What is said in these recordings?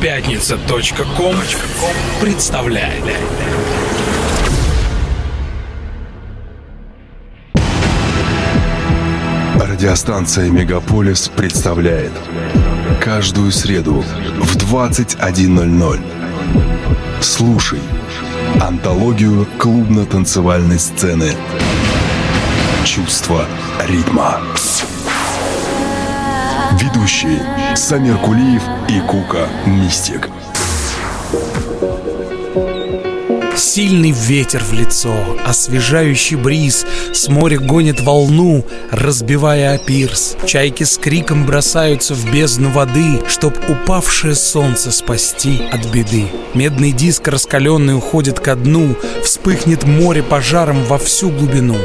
Пятница.ком представляет. Радиостанция «Мегаполис» представляет Каждую среду в 21.00 Слушай Антологию клубно-танцевальной сцены Чувство ритма Ведущие Самир Кулиев и Кука Мистик. Сильный ветер в лицо, освежающий бриз С моря гонит волну, разбивая опирс Чайки с криком бросаются в бездну воды Чтоб упавшее солнце спасти от беды. Медный диск раскаленный уходит ко дну Вспыхнет море пожаром во всю глубину.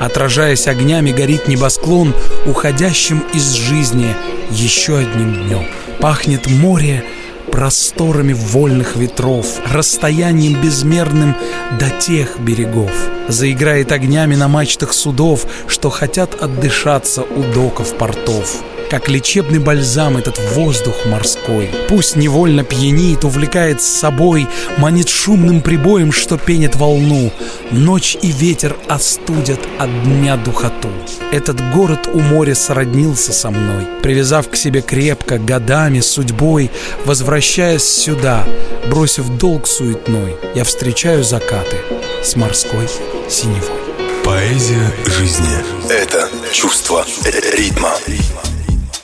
Отражаясь огнями, горит небосклон, уходящим из жизни еще одним днем. Пахнет море просторами вольных ветров, расстоянием безмерным до тех берегов. Заиграет огнями на мачтах судов, что хотят отдышаться у доков портов как лечебный бальзам этот воздух морской. Пусть невольно пьянит, увлекает с собой, манит шумным прибоем, что пенит волну. Ночь и ветер остудят от дня духоту. Этот город у моря сроднился со мной, привязав к себе крепко, годами, судьбой, возвращаясь сюда, бросив долг суетной, я встречаю закаты с морской синевой. Поэзия жизни – это чувство ритма.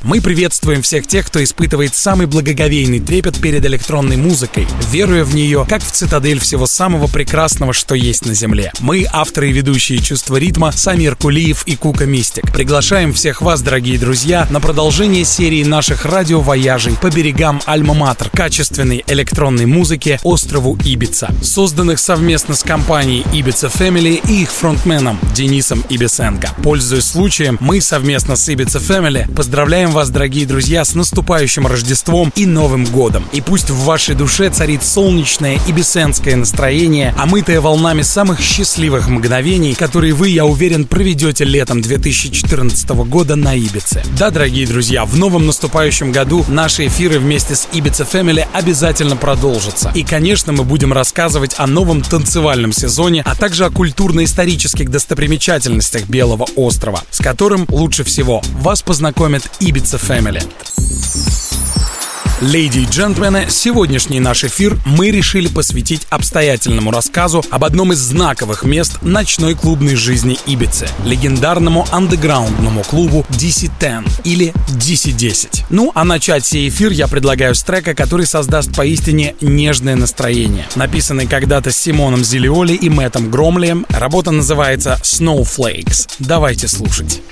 Мы приветствуем всех тех, кто испытывает самый благоговейный трепет перед электронной музыкой, веруя в нее, как в цитадель всего самого прекрасного, что есть на Земле. Мы, авторы и ведущие «Чувство ритма» Самир Кулиев и Кука Мистик. Приглашаем всех вас, дорогие друзья, на продолжение серии наших радиовояжей по берегам Альма-Матер качественной электронной музыки острову Ибица, созданных совместно с компанией Ibiza Family и их фронтменом Денисом Ибисенко. Пользуясь случаем, мы совместно с Ibiza Family поздравляем вас, дорогие друзья, с наступающим Рождеством и Новым Годом. И пусть в вашей душе царит солнечное и бесенское настроение, омытое волнами самых счастливых мгновений, которые вы, я уверен, проведете летом 2014 года на Ибице. Да, дорогие друзья, в новом наступающем году наши эфиры вместе с Ibiza Family обязательно продолжатся. И, конечно, мы будем рассказывать о новом танцевальном сезоне, а также о культурно-исторических достопримечательностях Белого острова, с которым лучше всего вас познакомят Ibiza Pizza Family. Леди и джентльмены, сегодняшний наш эфир мы решили посвятить обстоятельному рассказу об одном из знаковых мест ночной клубной жизни Ибицы, легендарному андеграундному клубу DC-10 или DC-10. Ну, а начать сей эфир я предлагаю с трека, который создаст поистине нежное настроение. Написанный когда-то Симоном Зелиоли и Мэттом Громлием, работа называется Snowflakes. Давайте слушать.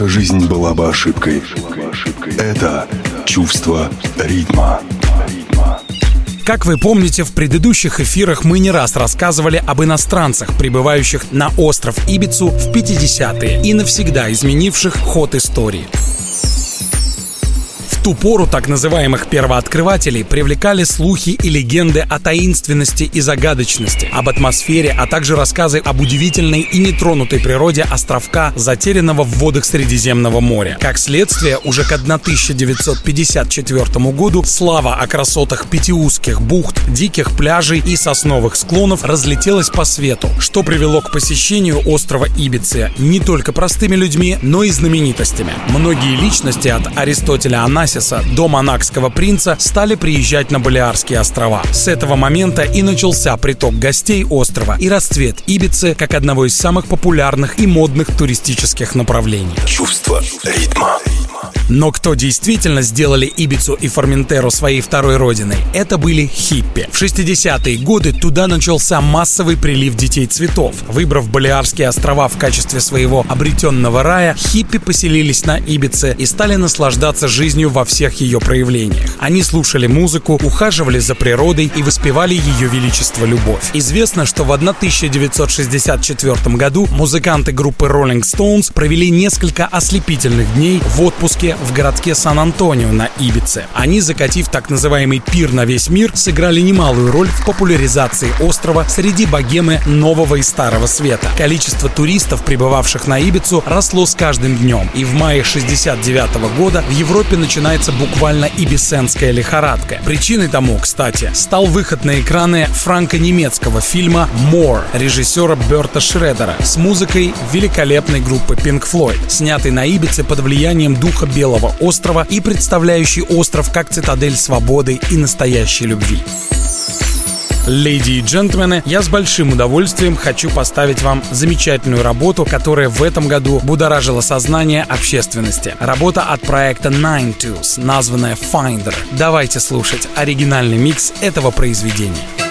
Наша жизнь была бы ошибкой. Это чувство ритма. Как вы помните, в предыдущих эфирах мы не раз рассказывали об иностранцах, прибывающих на остров Ибицу в 50-е и навсегда изменивших ход истории ту пору так называемых первооткрывателей привлекали слухи и легенды о таинственности и загадочности, об атмосфере, а также рассказы об удивительной и нетронутой природе островка, затерянного в водах Средиземного моря. Как следствие, уже к 1954 году слава о красотах пяти узких бухт, диких пляжей и сосновых склонов разлетелась по свету, что привело к посещению острова Ибицы не только простыми людьми, но и знаменитостями. Многие личности от Аристотеля Анасия Франсиса до монакского принца стали приезжать на Балиарские острова. С этого момента и начался приток гостей острова и расцвет Ибицы как одного из самых популярных и модных туристических направлений. Чувство ритма. Но кто действительно сделали Ибицу и Форментеру своей второй родиной, это были хиппи. В 60-е годы туда начался массовый прилив детей цветов. Выбрав Балиарские острова в качестве своего обретенного рая, хиппи поселились на Ибице и стали наслаждаться жизнью во всех ее проявлениях. Они слушали музыку, ухаживали за природой и воспевали ее величество любовь. Известно, что в 1964 году музыканты группы Rolling Stones провели несколько ослепительных дней в отпуске в городке Сан-Антонио на Ибице. Они, закатив так называемый пир на весь мир, сыграли немалую роль в популяризации острова среди богемы нового и старого света. Количество туристов, прибывавших на Ибицу, росло с каждым днем, и в мае 69 года в Европе начинается буквально ибисенская лихорадка. Причиной тому, кстати, стал выход на экраны франко-немецкого фильма «More» режиссера Берта Шредера с музыкой великолепной группы Pink Floyd, снятый на Ибице под влиянием духа белого Белого острова и представляющий остров как цитадель свободы и настоящей любви. Леди и джентльмены, я с большим удовольствием хочу поставить вам замечательную работу, которая в этом году будоражила сознание общественности. Работа от проекта Nine Tools, названная Finder. Давайте слушать оригинальный микс этого произведения.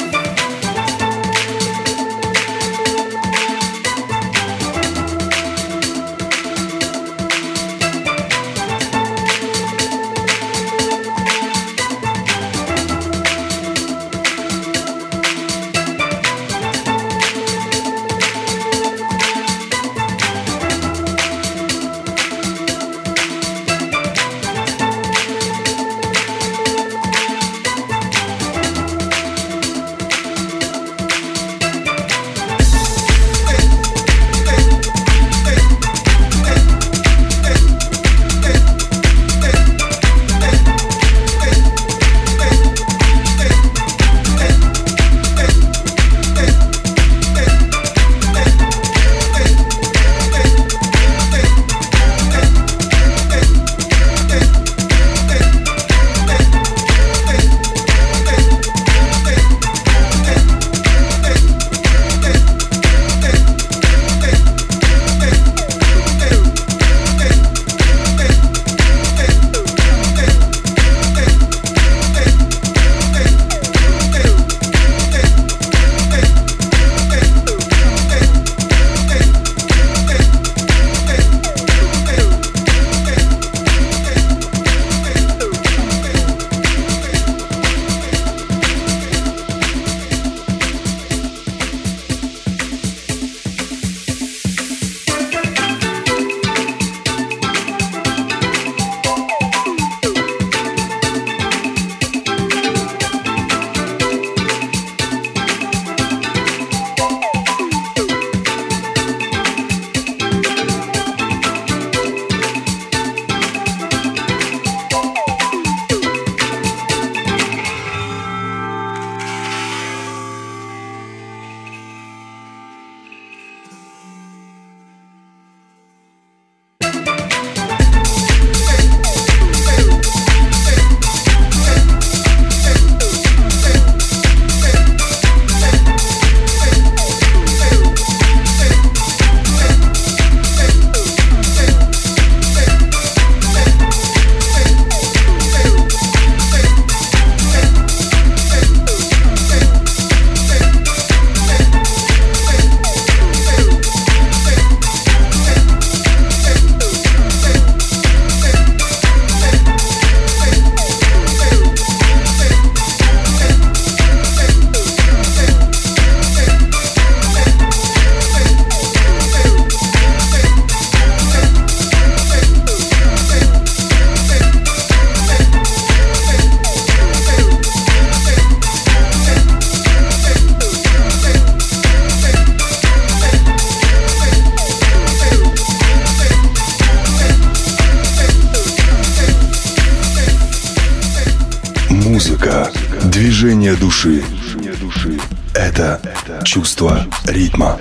Чувство ритма.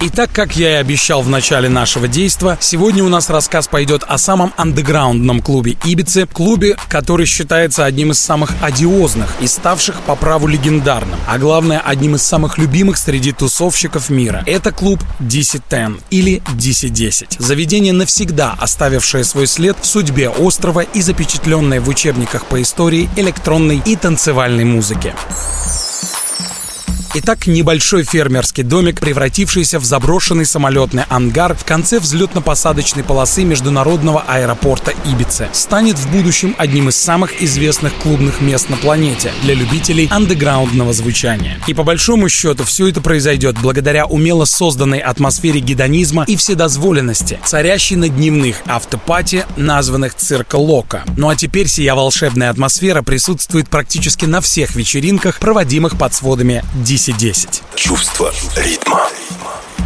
Итак, как я и обещал в начале нашего действа, сегодня у нас рассказ пойдет о самом андеграундном клубе Ибицы, клубе, который считается одним из самых одиозных и ставших по праву легендарным, а главное, одним из самых любимых среди тусовщиков мира. Это клуб DC-10 или DC-10. Заведение, навсегда оставившее свой след в судьбе острова и запечатленное в учебниках по истории электронной и танцевальной музыки. Итак, небольшой фермерский домик, превратившийся в заброшенный самолетный ангар в конце взлетно-посадочной полосы международного аэропорта Ибицы, станет в будущем одним из самых известных клубных мест на планете для любителей андеграундного звучания. И по большому счету все это произойдет благодаря умело созданной атмосфере гедонизма и вседозволенности, царящей на дневных автопати, названных цирка Лока. Ну а теперь сия волшебная атмосфера присутствует практически на всех вечеринках, проводимых под сводами DC 10. Чувство ритма.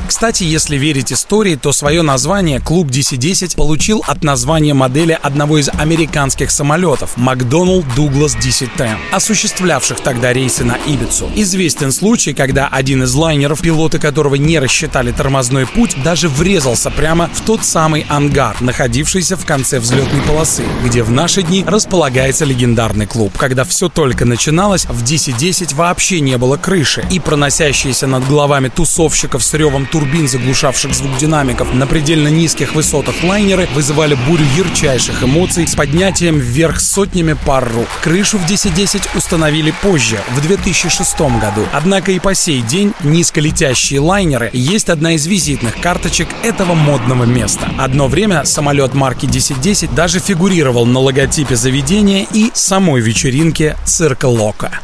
Кстати, если верить истории, то свое название клуб DC-10 получил от названия модели одного из американских самолетов Макдоналд Дуглас DC-10, осуществлявших тогда рейсы на Ибицу. Известен случай, когда один из лайнеров, пилоты которого не рассчитали тормозной путь, даже врезался прямо в тот самый ангар, находившийся в конце взлетной полосы, где в наши дни располагается легендарный клуб. Когда все только начиналось, в DC-10 вообще не было крыши, и проносящиеся над головами тусовщиков с ревом турбин, заглушавших звук динамиков на предельно низких высотах лайнеры вызывали бурю ярчайших эмоций с поднятием вверх сотнями пар рук. Крышу в 1010 установили позже, в 2006 году. Однако и по сей день низколетящие лайнеры есть одна из визитных карточек этого модного места. Одно время самолет марки 1010 даже фигурировал на логотипе заведения и самой вечеринки цирка Лока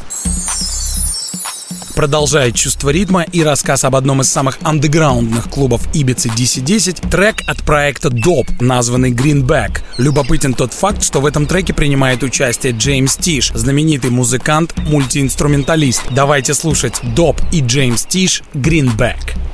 продолжает чувство ритма и рассказ об одном из самых андеграундных клубов Ибицы DC-10, трек от проекта Dope, названный Greenback. Любопытен тот факт, что в этом треке принимает участие Джеймс Тиш, знаменитый музыкант, мультиинструменталист. Давайте слушать Dope и Джеймс Тиш Greenback.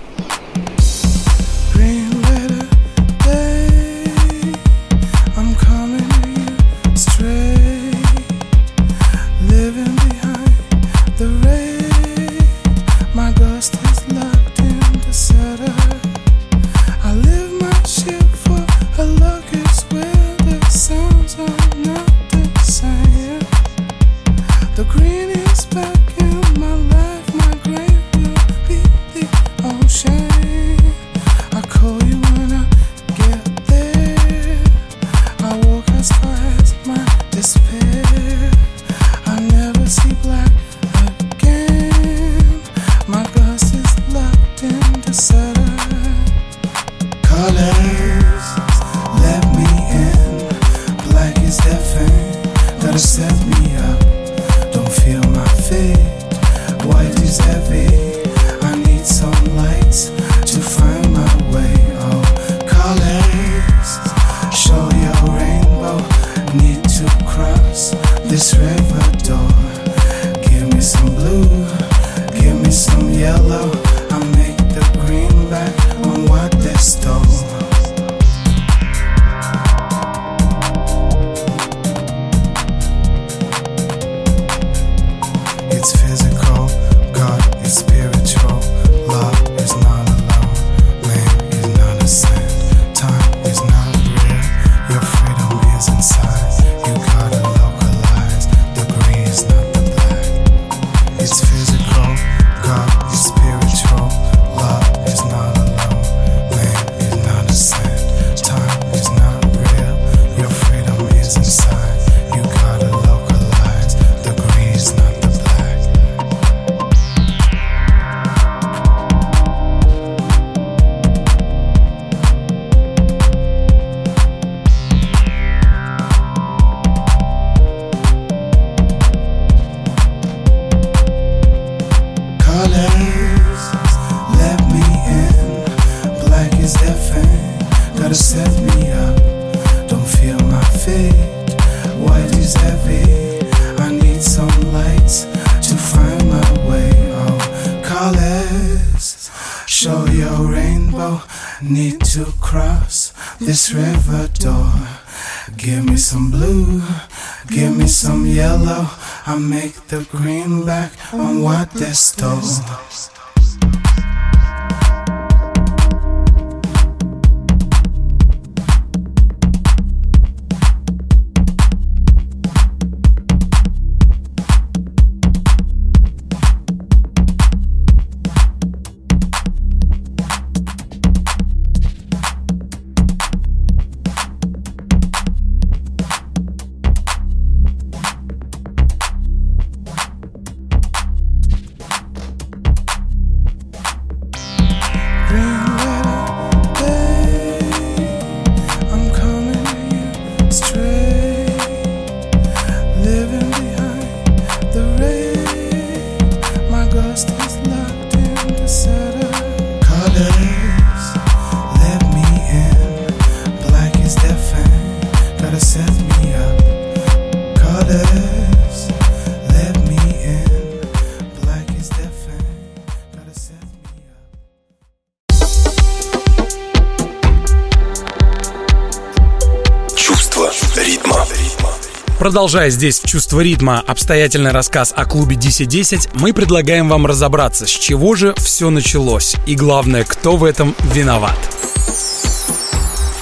Продолжая здесь чувство ритма обстоятельный рассказ о клубе DC-10, мы предлагаем вам разобраться, с чего же все началось и главное, кто в этом виноват.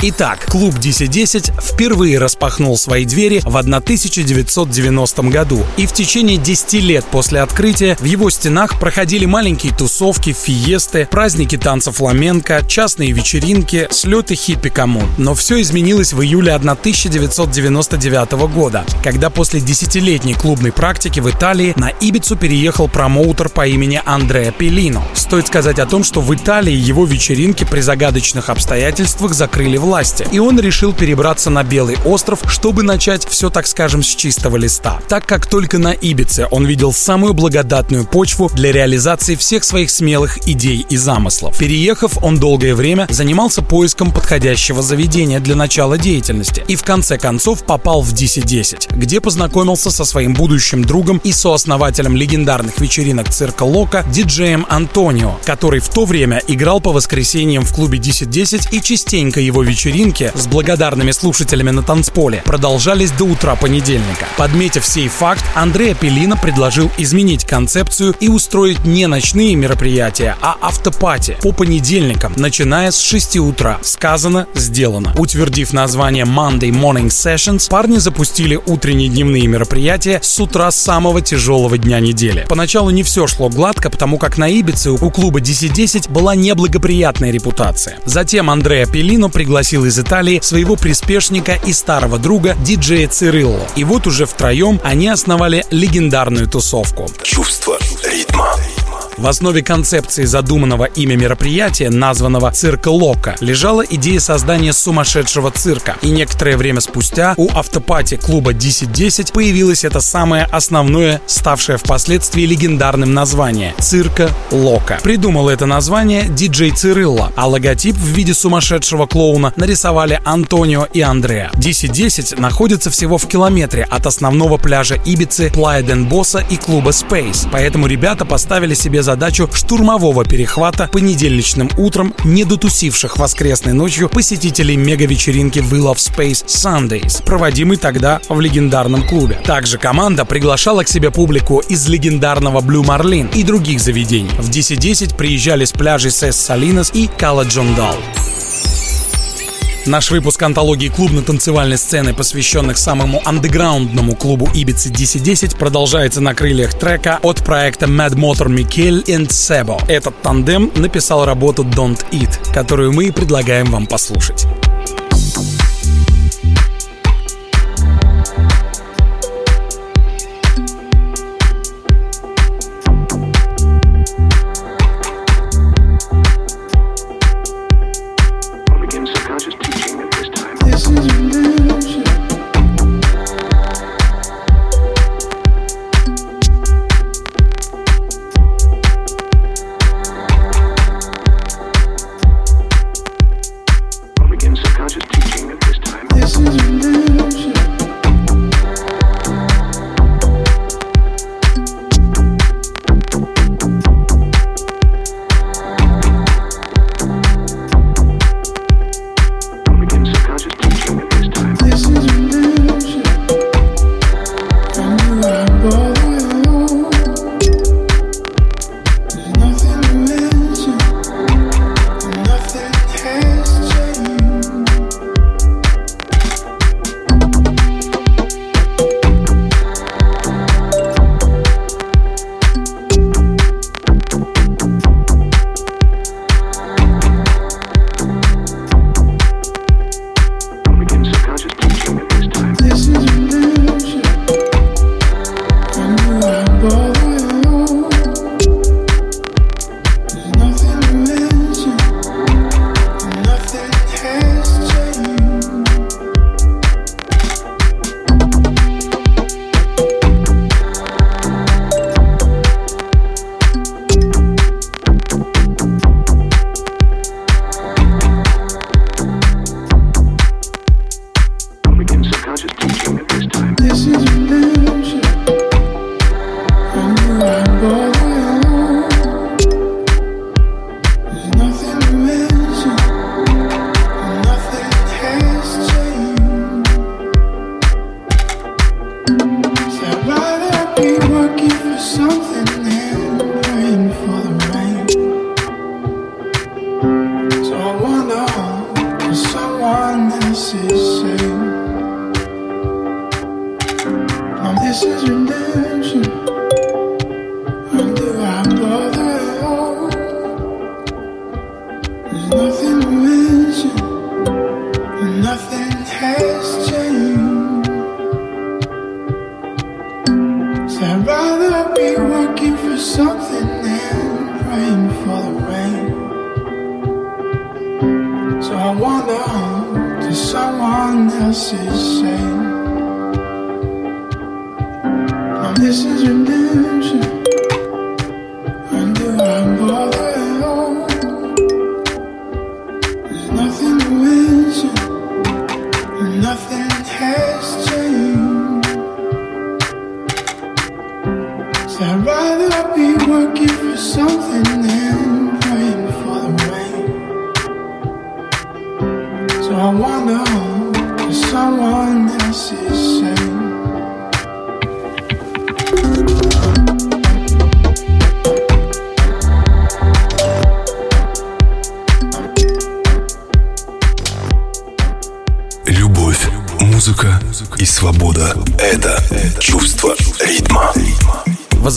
Итак, клуб DC-10 впервые распахнул свои двери в 1990 году, и в течение 10 лет после открытия в его стенах проходили маленькие тусовки, фиесты, праздники танца фламенко, частные вечеринки, слеты хиппи коммун. Но все изменилось в июле 1999 года, когда после десятилетней клубной практики в Италии на Ибицу переехал промоутер по имени Андреа Пеллино. Стоит сказать о том, что в Италии его вечеринки при загадочных обстоятельствах закрыли в власти, и он решил перебраться на Белый остров, чтобы начать все, так скажем, с чистого листа. Так как только на Ибице он видел самую благодатную почву для реализации всех своих смелых идей и замыслов. Переехав, он долгое время занимался поиском подходящего заведения для начала деятельности и в конце концов попал в DC-10, где познакомился со своим будущим другом и сооснователем легендарных вечеринок цирка Лока, диджеем Антонио, который в то время играл по воскресеньям в клубе DC-10 и частенько его вечеринки вечеринки с благодарными слушателями на танцполе продолжались до утра понедельника. Подметив сей факт, Андрей Пелина предложил изменить концепцию и устроить не ночные мероприятия, а автопати по понедельникам, начиная с 6 утра. Сказано, сделано. Утвердив название Monday Morning Sessions, парни запустили утренние дневные мероприятия с утра самого тяжелого дня недели. Поначалу не все шло гладко, потому как на Ибице у клуба DC-10 была неблагоприятная репутация. Затем Андреа Пелино пригласил пригласил из Италии своего приспешника и старого друга диджея Цирилло. И вот уже втроем они основали легендарную тусовку. Чувство ритма. В основе концепции задуманного ими мероприятия, названного «Цирка Лока», лежала идея создания сумасшедшего цирка. И некоторое время спустя у автопати клуба 1010 появилось это самое основное, ставшее впоследствии легендарным название — «Цирка Лока». Придумал это название диджей Цирилла, а логотип в виде сумасшедшего клоуна нарисовали Антонио и Андреа. 1010 находится всего в километре от основного пляжа Ибицы, Плая Ден Босса и клуба Space, поэтому ребята поставили себе задачу штурмового перехвата понедельничным утром не дотусивших воскресной ночью посетителей мега-вечеринки Will of Space Sundays, проводимой тогда в легендарном клубе. Также команда приглашала к себе публику из легендарного Blue Marlin и других заведений. В 10.10 приезжали с пляжей Сес Салинос и Кала Джондал. Наш выпуск антологии клубно-танцевальной сцены, посвященных самому андеграундному клубу Ибицы DC-10, продолжается на крыльях трека от проекта Mad Motor Микель и Sebo. Этот тандем написал работу Don't Eat, которую мы предлагаем вам послушать. something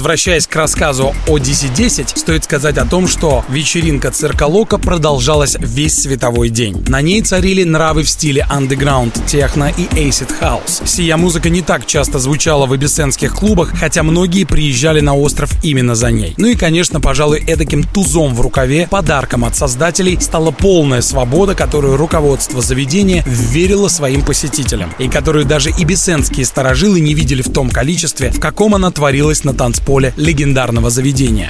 Возвращаясь к рассказу о DC-10, стоит сказать о том, что вечеринка цирка Лока продолжалась весь световой день. На ней царили нравы в стиле андеграунд, техно и acid house. Сия музыка не так часто звучала в эбисенских клубах, хотя многие приезжали на остров именно за ней. Ну и, конечно, пожалуй, эдаким тузом в рукаве, подарком от создателей стала полная свобода, которую руководство заведения верило своим посетителям, и которую даже ибисенские старожилы не видели в том количестве, в каком она творилась на танцполе легендарного заведения.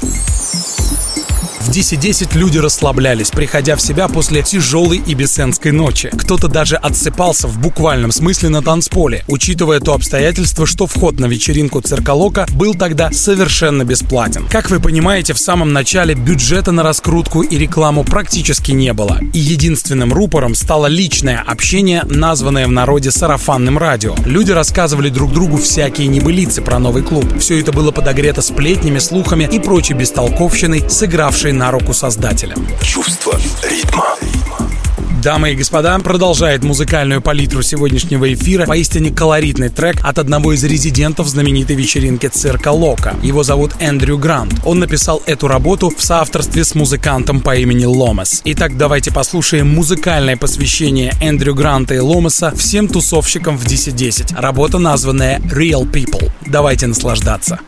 В 10-10 люди расслаблялись, приходя в себя после тяжелой ибисенской ночи. Кто-то даже отсыпался в буквальном смысле на танцполе, учитывая то обстоятельство, что вход на вечеринку Цирколока был тогда совершенно бесплатен. Как вы понимаете, в самом начале бюджета на раскрутку и рекламу практически не было. И единственным рупором стало личное общение, названное в народе сарафанным радио. Люди рассказывали друг другу всякие небылицы про новый клуб. Все это было подогрето сплетнями, слухами и прочей бестолковщиной, сыгравшей на руку создателям. Чувство ритма. Дамы и господа, продолжает музыкальную палитру сегодняшнего эфира поистине колоритный трек от одного из резидентов знаменитой вечеринки цирка Лока. Его зовут Эндрю Грант. Он написал эту работу в соавторстве с музыкантом по имени Ломас. Итак, давайте послушаем музыкальное посвящение Эндрю Гранта и Ломаса всем тусовщикам в 1010. Работа, названная Real People. Давайте наслаждаться.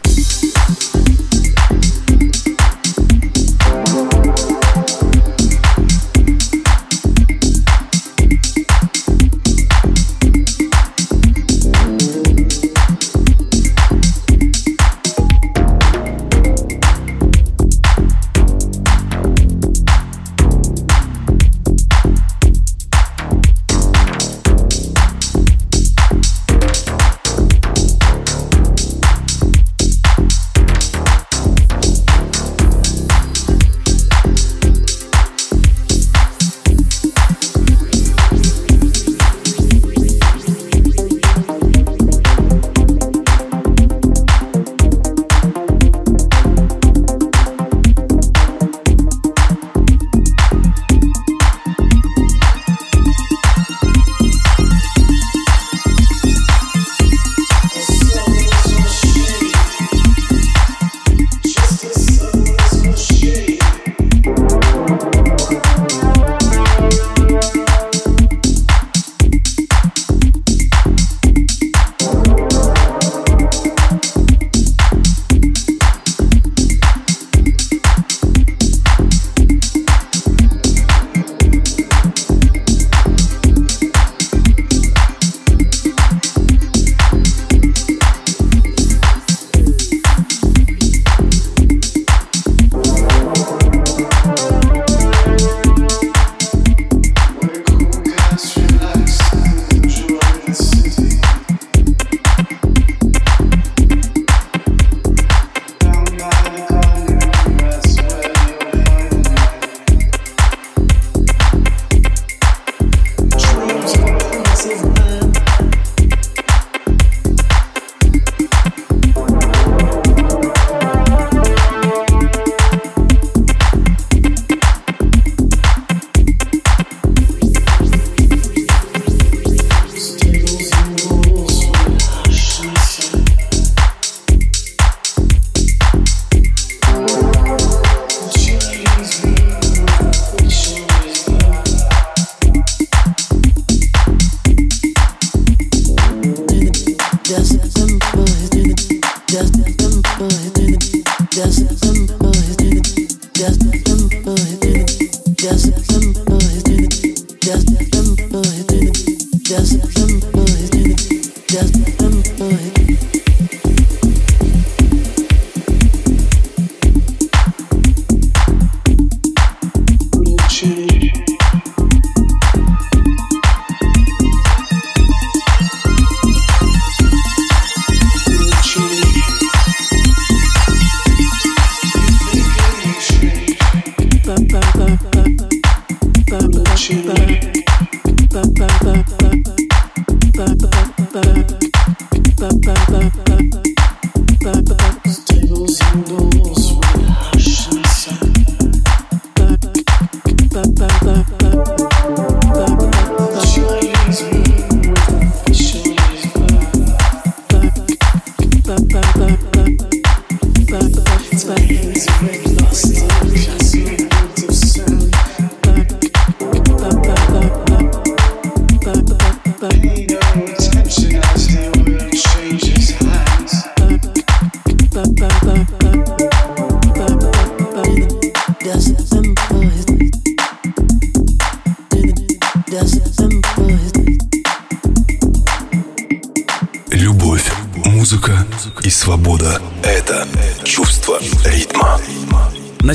enthusiasm.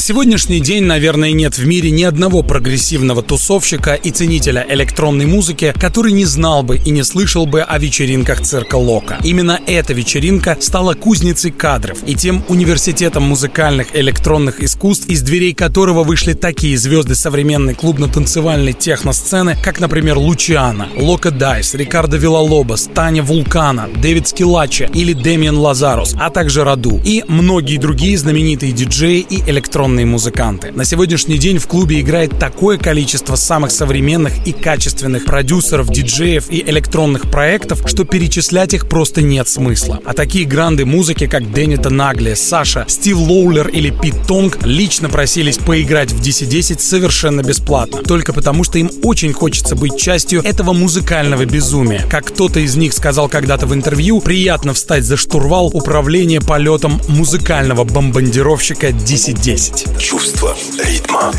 Сегодняшний день, наверное, нет в мире ни одного прогрессивного тусовщика и ценителя электронной музыки, который не знал бы и не слышал бы о вечеринках цирка Лока. Именно эта вечеринка стала кузницей кадров и тем университетом музыкальных электронных искусств, из дверей которого вышли такие звезды современной клубно-танцевальной техносцены, как, например, Лучиана, Лока Дайс, Рикардо Вилалобос, Таня Вулкана, Дэвид Скилача или Демиан Лазарус, а также Раду и многие другие знаменитые диджеи и электронные современные музыканты. На сегодняшний день в клубе играет такое количество самых современных и качественных продюсеров, диджеев и электронных проектов, что перечислять их просто нет смысла. А такие гранды музыки, как Денита Нагли, Саша, Стив Лоулер или Пит Тонг лично просились поиграть в DC-10 совершенно бесплатно. Только потому, что им очень хочется быть частью этого музыкального безумия. Как кто-то из них сказал когда-то в интервью, приятно встать за штурвал управления полетом музыкального бомбардировщика DC-10 чувство ритма.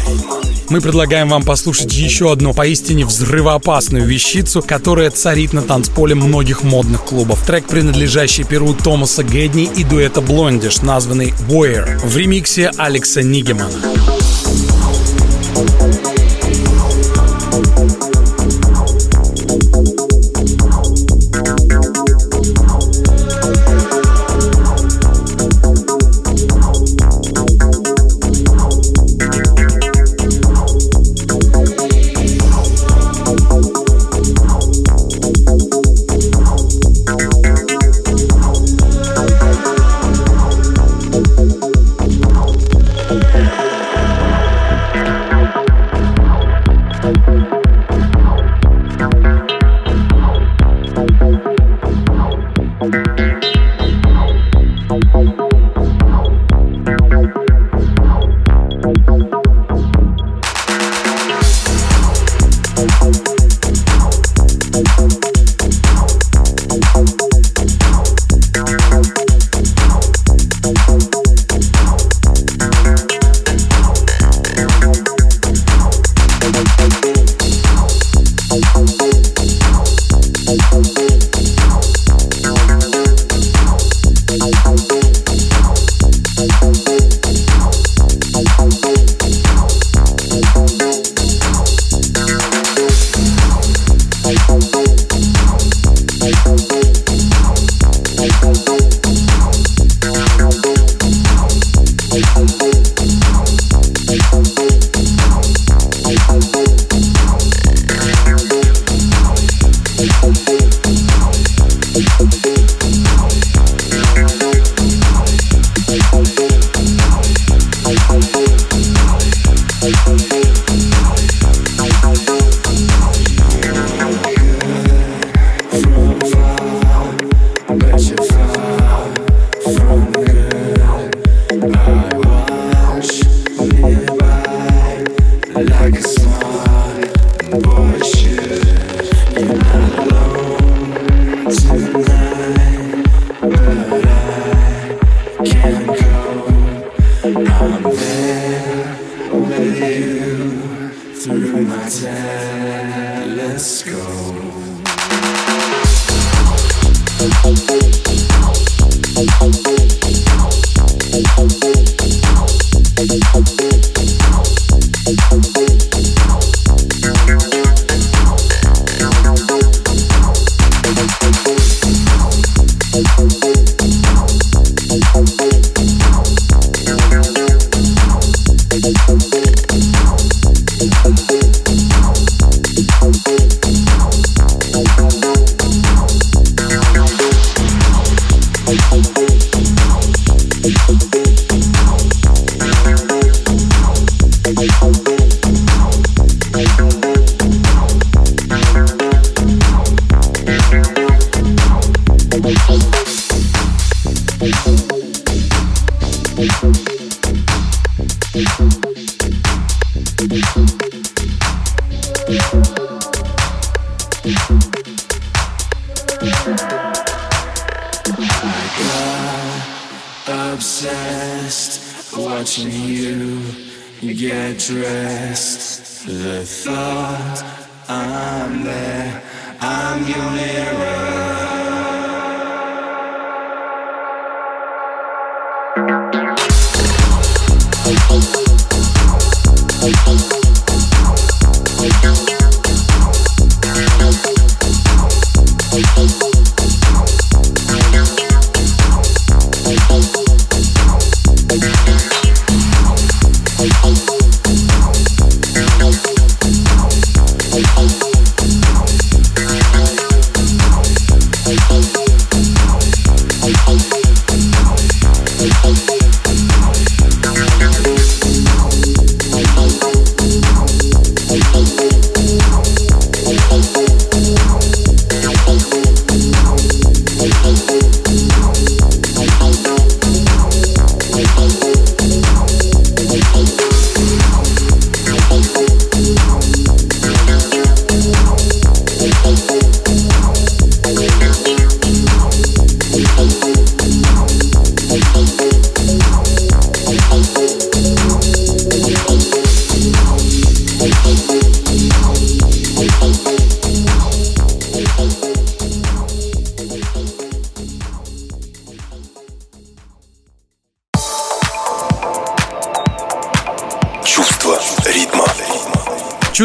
Мы предлагаем вам послушать еще одну поистине взрывоопасную вещицу, которая царит на танцполе многих модных клубов. Трек, принадлежащий перу Томаса Гэдни и дуэта Блондиш, названный Warrior, в ремиксе Алекса Нигемана.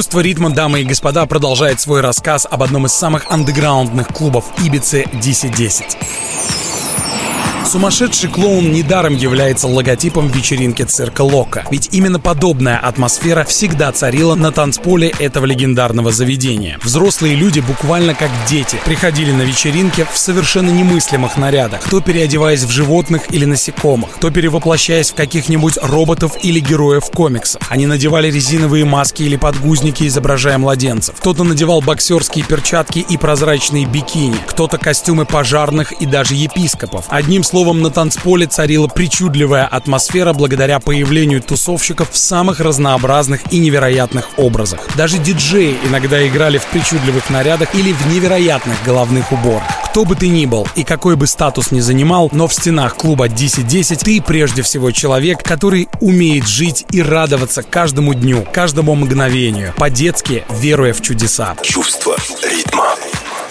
Чувство ритма, дамы и господа, продолжает свой рассказ об одном из самых андеграундных клубов Ибицы DC-10. Сумасшедший клоун недаром является логотипом вечеринки цирка Лока. Ведь именно подобная атмосфера всегда царила на танцполе этого легендарного заведения. Взрослые люди буквально как дети приходили на вечеринки в совершенно немыслимых нарядах. Кто переодеваясь в животных или насекомых, кто перевоплощаясь в каких-нибудь роботов или героев комиксов. Они надевали резиновые маски или подгузники, изображая младенцев. Кто-то надевал боксерские перчатки и прозрачные бикини. Кто-то костюмы пожарных и даже епископов. Одним словом, на танцполе царила причудливая атмосфера благодаря появлению тусовщиков в самых разнообразных и невероятных образах. Даже диджеи иногда играли в причудливых нарядах или в невероятных головных уборах. Кто бы ты ни был и какой бы статус ни занимал, но в стенах клуба 1010 ты прежде всего человек, который умеет жить и радоваться каждому дню, каждому мгновению, по-детски веруя в чудеса. Чувство ритма.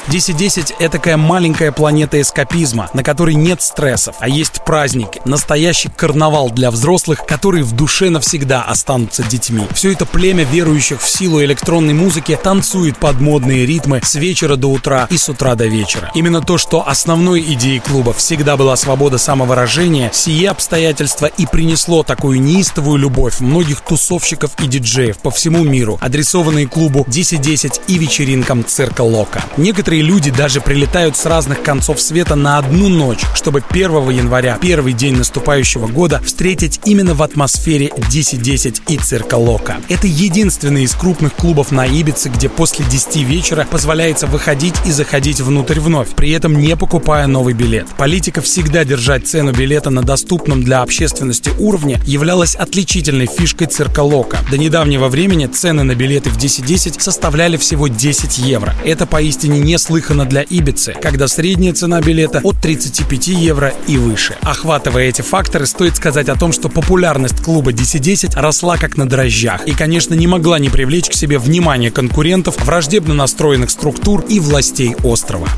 1010 — это такая маленькая планета эскапизма, на которой нет стрессов, а есть праздник, настоящий карнавал для взрослых, которые в душе навсегда останутся детьми. Все это племя верующих в силу электронной музыки танцует под модные ритмы с вечера до утра и с утра до вечера. Именно то, что основной идеей клуба всегда была свобода самовыражения, сие обстоятельство и принесло такую неистовую любовь многих тусовщиков и диджеев по всему миру, адресованные клубу 1010 и вечеринкам цирка Лока. Некоторые Некоторые люди даже прилетают с разных концов света на одну ночь, чтобы 1 января, первый день наступающего года, встретить именно в атмосфере 1010 и Цирка Лока. Это единственный из крупных клубов на Ибице, где после 10 вечера позволяется выходить и заходить внутрь вновь, при этом не покупая новый билет. Политика всегда держать цену билета на доступном для общественности уровне являлась отличительной фишкой Цирка Лока. До недавнего времени цены на билеты в 1010 составляли всего 10 евро. Это поистине не неслыханно для Ибицы, когда средняя цена билета от 35 евро и выше. Охватывая эти факторы, стоит сказать о том, что популярность клуба DC-10 росла как на дрожжах и, конечно, не могла не привлечь к себе внимание конкурентов, враждебно настроенных структур и властей острова.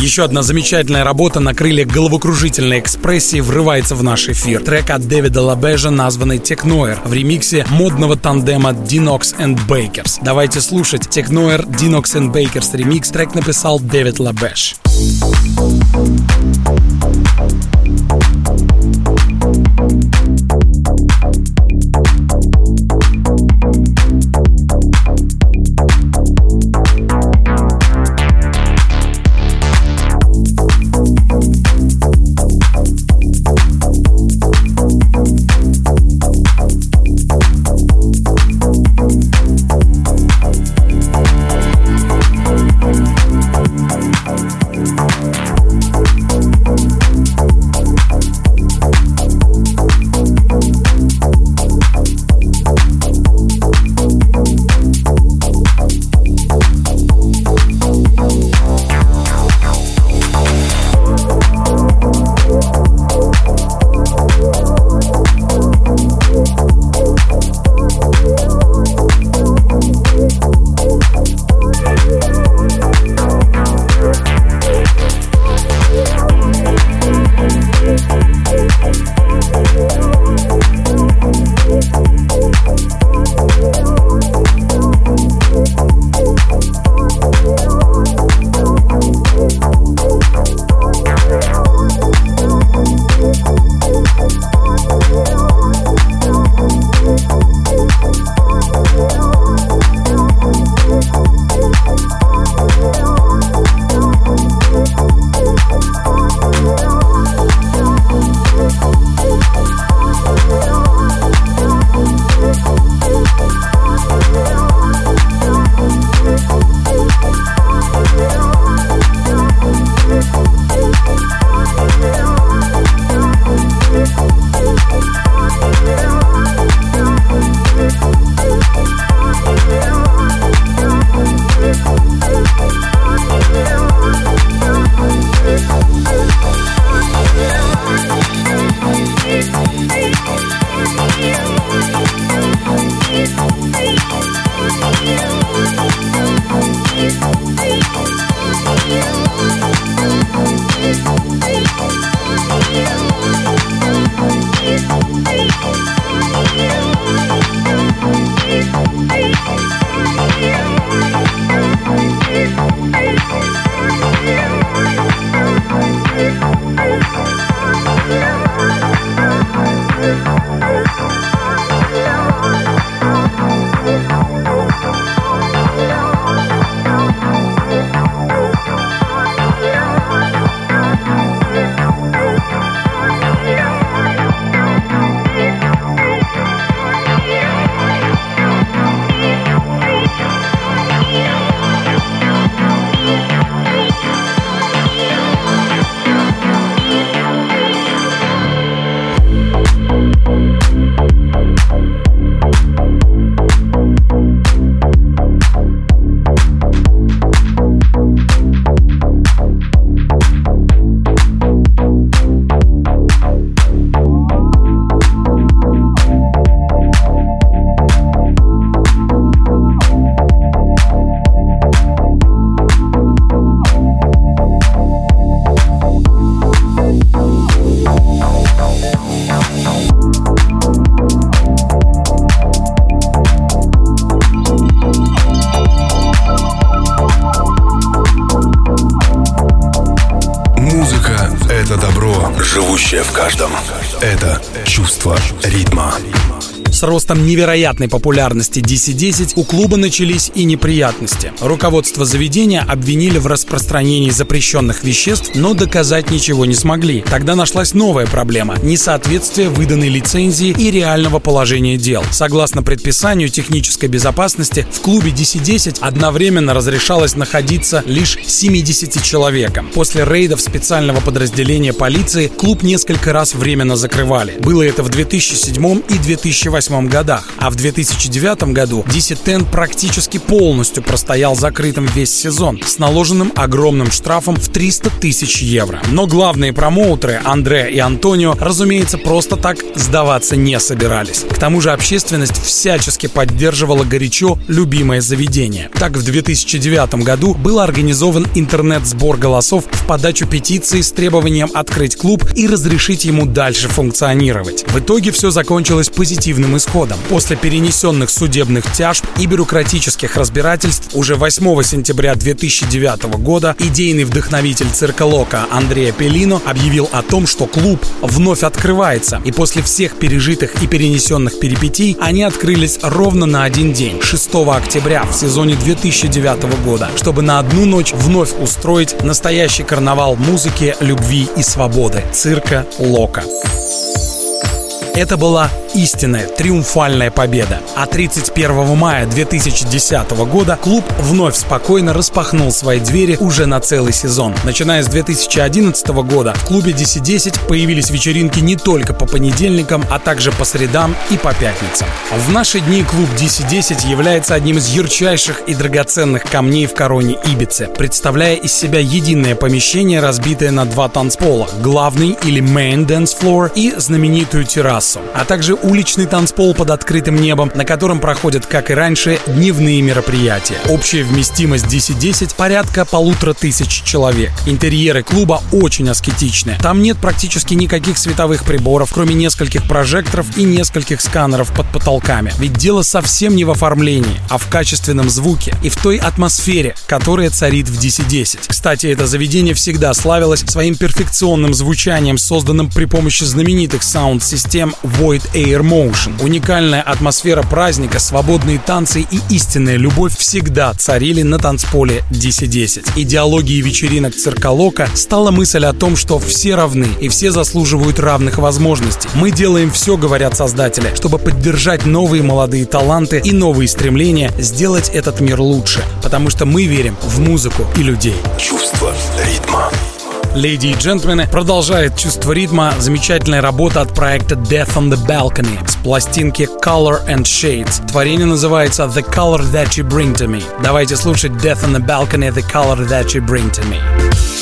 Еще одна замечательная работа на крыльях головокружительной экспрессии врывается в наш эфир. Трек от Дэвида Лабежа, названный Техноер, в ремиксе модного тандема Dinox and Bakers. Давайте слушать Technoir Dinox and Bakers ремикс. Трек написал Дэвид Лабеж. С ростом невероятной популярности DC-10 у клуба начались и неприятности. Руководство заведения обвинили в распространении запрещенных веществ, но доказать ничего не смогли. Тогда нашлась новая проблема – несоответствие выданной лицензии и реального положения дел. Согласно предписанию технической безопасности, в клубе DC-10 одновременно разрешалось находиться лишь 70 человекам. После рейдов специального подразделения полиции клуб несколько раз временно закрывали. Было это в 2007 и 2008 2008 годах, а в 2009 году DC Ten практически полностью простоял закрытым весь сезон с наложенным огромным штрафом в 300 тысяч евро. Но главные промоутеры Андре и Антонио, разумеется, просто так сдаваться не собирались. К тому же общественность всячески поддерживала горячо любимое заведение. Так в 2009 году был организован интернет-сбор голосов в подачу петиции с требованием открыть клуб и разрешить ему дальше функционировать. В итоге все закончилось позитивным исходом. После перенесенных судебных тяжб и бюрократических разбирательств уже 8 сентября 2009 года идейный вдохновитель цирка Лока Андрея Пелино объявил о том, что клуб вновь открывается, и после всех пережитых и перенесенных перипетий они открылись ровно на один день, 6 октября в сезоне 2009 года, чтобы на одну ночь вновь устроить настоящий карнавал музыки, любви и свободы цирка Лока. Это была истинная триумфальная победа. А 31 мая 2010 года клуб вновь спокойно распахнул свои двери уже на целый сезон. Начиная с 2011 года в клубе DC10 появились вечеринки не только по понедельникам, а также по средам и по пятницам. В наши дни клуб DC10 является одним из ярчайших и драгоценных камней в короне Ибицы, представляя из себя единое помещение, разбитое на два танцпола, главный или main dance floor и знаменитую террасу, а также уличный танцпол под открытым небом, на котором проходят, как и раньше, дневные мероприятия. Общая вместимость DC-10 порядка полутора тысяч человек. Интерьеры клуба очень аскетичны. Там нет практически никаких световых приборов, кроме нескольких прожекторов и нескольких сканеров под потолками. Ведь дело совсем не в оформлении, а в качественном звуке и в той атмосфере, которая царит в DC-10. Кстати, это заведение всегда славилось своим перфекционным звучанием, созданным при помощи знаменитых саунд-систем Void Air Air Motion. Уникальная атмосфера праздника, свободные танцы и истинная любовь всегда царили на танцполе DC-10. Идеологией вечеринок Цирколока стала мысль о том, что все равны и все заслуживают равных возможностей. Мы делаем все, говорят создатели, чтобы поддержать новые молодые таланты и новые стремления сделать этот мир лучше, потому что мы верим в музыку и людей. Чувство ритма. Леди и джентльмены, продолжает чувство ритма замечательная работа от проекта Death on the Balcony с пластинки Color and Shades. Творение называется The Color That You Bring to Me. Давайте слушать Death on the Balcony The Color That You Bring to Me.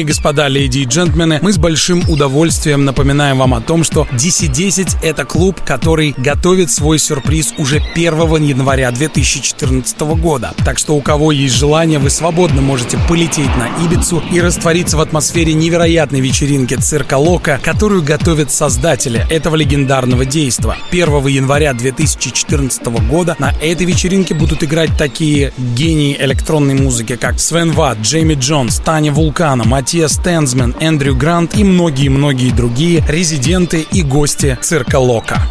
Дамы господа, леди и джентльмены, мы с большим удовольствием напоминаем вам о том, что DC-10 — это клуб, который готовит свой сюрприз уже 1 января 2014 года. Так что у кого есть желание, вы свободно можете полететь на Ибицу и раствориться в атмосфере невероятной вечеринки цирка Лока, которую готовят создатели этого легендарного действа. 1 января 2014 года на этой вечеринке будут играть такие гении электронной музыки, как Свен Ватт, Джейми Джонс, Таня Вулкан, Монтана, Матиас Тензмен, Эндрю Грант и многие-многие другие резиденты и гости цирка Лока.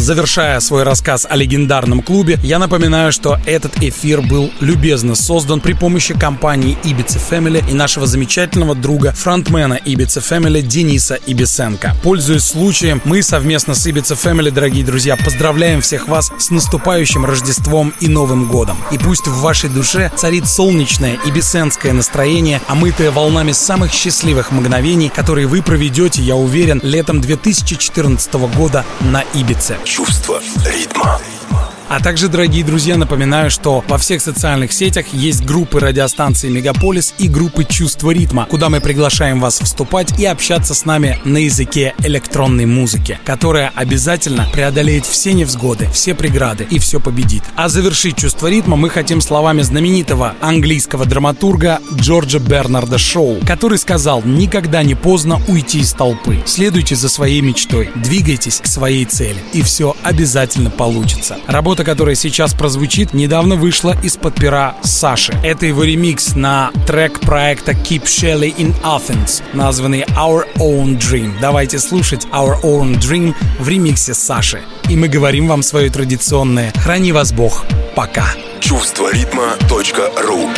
Завершая свой рассказ о легендарном клубе, я напоминаю, что этот эфир был любезно создан при помощи компании Ibiza Family и нашего замечательного друга, фронтмена Ibiza Family Дениса Ибисенко. Пользуясь случаем, мы совместно с Ibiza Family, дорогие друзья, поздравляем всех вас с наступающим Рождеством и Новым Годом. И пусть в вашей душе царит солнечное ибисенское настроение, омытое волнами самых счастливых мгновений, которые вы проведете, я уверен, летом 2014 года на Ибице чувство ритма. А также, дорогие друзья, напоминаю, что во всех социальных сетях есть группы радиостанции Мегаполис и группы Чувство ритма, куда мы приглашаем вас вступать и общаться с нами на языке электронной музыки, которая обязательно преодолеет все невзгоды, все преграды и все победит. А завершить Чувство ритма мы хотим словами знаменитого английского драматурга Джорджа Бернарда Шоу, который сказал «Никогда не поздно уйти из толпы. Следуйте за своей мечтой, двигайтесь к своей цели, и все обязательно получится». Работа работа, которая сейчас прозвучит, недавно вышла из-под пера Саши. Это его ремикс на трек проекта Keep Shelley in Athens, названный Our Own Dream. Давайте слушать Our Own Dream в ремиксе Саши. И мы говорим вам свое традиционное «Храни вас Бог». Пока. Чувство ритма.ру